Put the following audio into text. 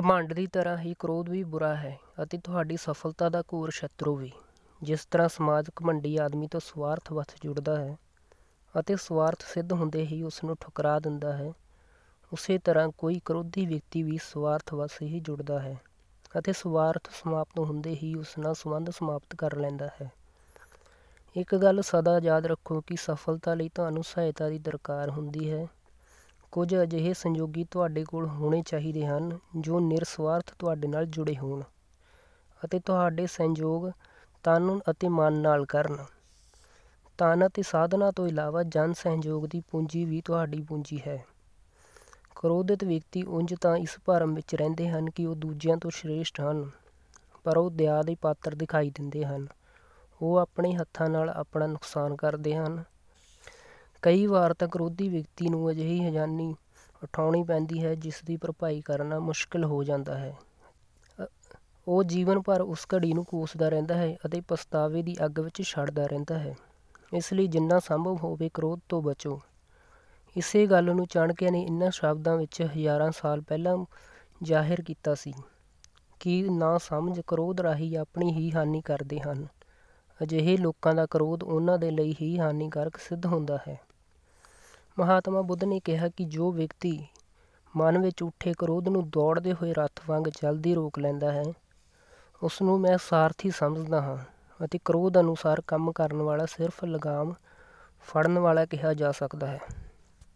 ਘਮੰਡ ਦੀ ਤਰ੍ਹਾਂ ਹੀ ਕ੍ਰੋਧ ਵੀ ਬੁਰਾ ਹੈ ਅਤੇ ਤੁਹਾਡੀ ਸਫਲਤਾ ਦਾ ਘੋਰ ਸ਼ਤਰੂ ਵੀ। ਜਿਸ ਤਰ੍ਹਾਂ ਸਮਾਜ ਘਮੰਡੀ ਆਦਮੀ ਤੋਂ ਸਵਾਰਥ ਵਸ ਜੁੜਦਾ ਹੈ ਅਤੇ ਸਵਾਰਥ ਸਿੱਧ ਹੁੰਦੇ ਹੀ ਉਸ ਨੂੰ ਠੁਕਰਾ ਦਿੰਦਾ ਹੈ, ਉਸੇ ਤਰ੍ਹਾਂ ਕੋਈ ਕ੍ਰੋਧੀ ਵਿਅਕਤੀ ਵੀ ਸਵਾਰਥ ਵਸ ਹੀ ਜੁੜਦਾ ਹੈ ਅਤੇ ਸਵਾਰਥ ਸਮਾਪਤ ਹੁੰਦੇ ਹੀ ਉਸ ਨਾਲ ਸੰਬੰਧ ਸਮਾਪਤ ਕਰ ਲੈਂਦਾ ਹੈ। ਇੱਕ ਗੱਲ ਸਦਾ ਯਾਦ ਰੱਖੋ ਕਿ ਸਫਲਤਾ ਲਈ ਤੁਹਾਨੂੰ ਸਹਾਇਤਾ ਦੀ ਦਰਕਾਰ ਹੁੰਦੀ ਹੈ ਕੁਝ ਅਜਿਹੇ ਸੰਯੋਗੀ ਤੁਹਾਡੇ ਕੋਲ ਹੋਣੇ ਚਾਹੀਦੇ ਹਨ, ਜੋ ਨਿਰਸਵਾਰਥ ਤੁਹਾਡੇ ਨਾਲ ਜੁੜੇ ਹੋਣ ਅਤੇ ਤੁਹਾਡੇ ਸੰਯੋਗ ਤਨ ਅਤੇ ਮਨ ਨਾਲ ਕਰਨ। ਤਨ ਅਤੇ ਸਾਧਨਾ ਤੋਂ ਇਲਾਵਾ ਜਨ ਸਹਿਯੋਗ ਦੀ ਪੂੰਜੀ ਵੀ ਤੁਹਾਡੀ ਪੂੰਜੀ ਹੈ। ਕ੍ਰੋਧਿਤ ਵਿਅਕਤੀ ਉਂਝ ਤਾਂ ਇਸ ਭਰਮ ਵਿੱਚ ਰਹਿੰਦੇ ਹਨ ਕਿ ਉਹ ਦੂਜਿਆਂ ਤੋਂ ਸ਼੍ਰੇਸ਼ਟ ਹਨ, ਪਰ ਉਹ ਦਇਆ ਦੇ ਪਾਤਰ ਦਿਖਾਈ ਦਿੰਦੇ ਹਨ। ਉਹ ਆਪਣੇ ਹੱਥਾਂ ਨਾਲ ਆਪਣਾ ਨੁਕਸਾਨ ਕਰਦੇ ਹਨ ਕਈ ਵਾਰ ਤਾਂ ਕ੍ਰੋਧੀ ਵਿਅਕਤੀ ਨੂੰ ਅਜਿਹੀ ਹਜਾਨੀ ਉਠਾਉਣੀ ਪੈਂਦੀ ਹੈ, ਜਿਸ ਦੀ ਭਰਪਾਈ ਕਰਨਾ ਮੁਸ਼ਕਲ ਹੋ ਜਾਂਦਾ ਹੈ। ਉਹ ਜੀਵਨ ਭਰ ਉਸ ਘੜੀ ਨੂੰ ਕੋਸਦਾ ਰਹਿੰਦਾ ਹੈ ਅਤੇ ਪਛਤਾਵੇ ਦੀ ਅੱਗ ਵਿੱਚ ਛੜਦਾ ਰਹਿੰਦਾ ਹੈ। ਇਸ ਲਈ ਜਿੰਨਾ ਸੰਭਵ ਹੋਵੇ ਕ੍ਰੋਧ ਤੋਂ ਬਚੋ। ਇਸੇ ਗੱਲ ਨੂੰ ਚਾਣਕਿਆ ਨੇ ਇਨ੍ਹਾਂ ਸ਼ਬਦਾਂ ਵਿੱਚ ਹਜ਼ਾਰਾਂ ਸਾਲ ਪਹਿਲਾਂ ਜ਼ਾਹਿਰ ਕੀਤਾ ਸੀ ਕਿ ਨਾ ਸਮਝ ਕ੍ਰੋਧ ਰਾਹੀਂ ਆਪਣੀ ਹੀ ਹਾਨੀ ਕਰਦੇ ਹਨ। ਅਜਿਹੇ ਲੋਕਾਂ ਦਾ ਕ੍ਰੋਧ ਉਹਨਾਂ ਦੇ ਲਈ ਹੀ ਹਾਨੀਕਾਰਕ ਸਿੱਧ ਹੁੰਦਾ ਹੈ। ਮਹਾਤਮਾ ਬੁੱਧ ਨੇ ਕਿਹਾ ਕਿ ਜੋ ਵਿਅਕਤੀ ਮਨ ਵਿੱਚ ਉੱਠੇ ਕ੍ਰੋਧ ਨੂੰ ਦੌੜਦੇ ਹੋਏ ਰੱਥ ਵਾਂਗ ਜਲਦੀ ਰੋਕ ਲੈਂਦਾ ਹੈ ਉਸ ਨੂੰ ਮੈਂ ਸਾਰਥੀ ਸਮਝਦਾ ਹਾਂ ਅਤੇ ਕ੍ਰੋਧ ਅਨੁਸਾਰ ਕੰਮ ਕਰਨ ਵਾਲਾ ਸਿਰਫ ਲਗਾਮ ਫੜਨ ਵਾਲਾ ਕਿਹਾ ਜਾ ਸਕਦਾ ਹੈ।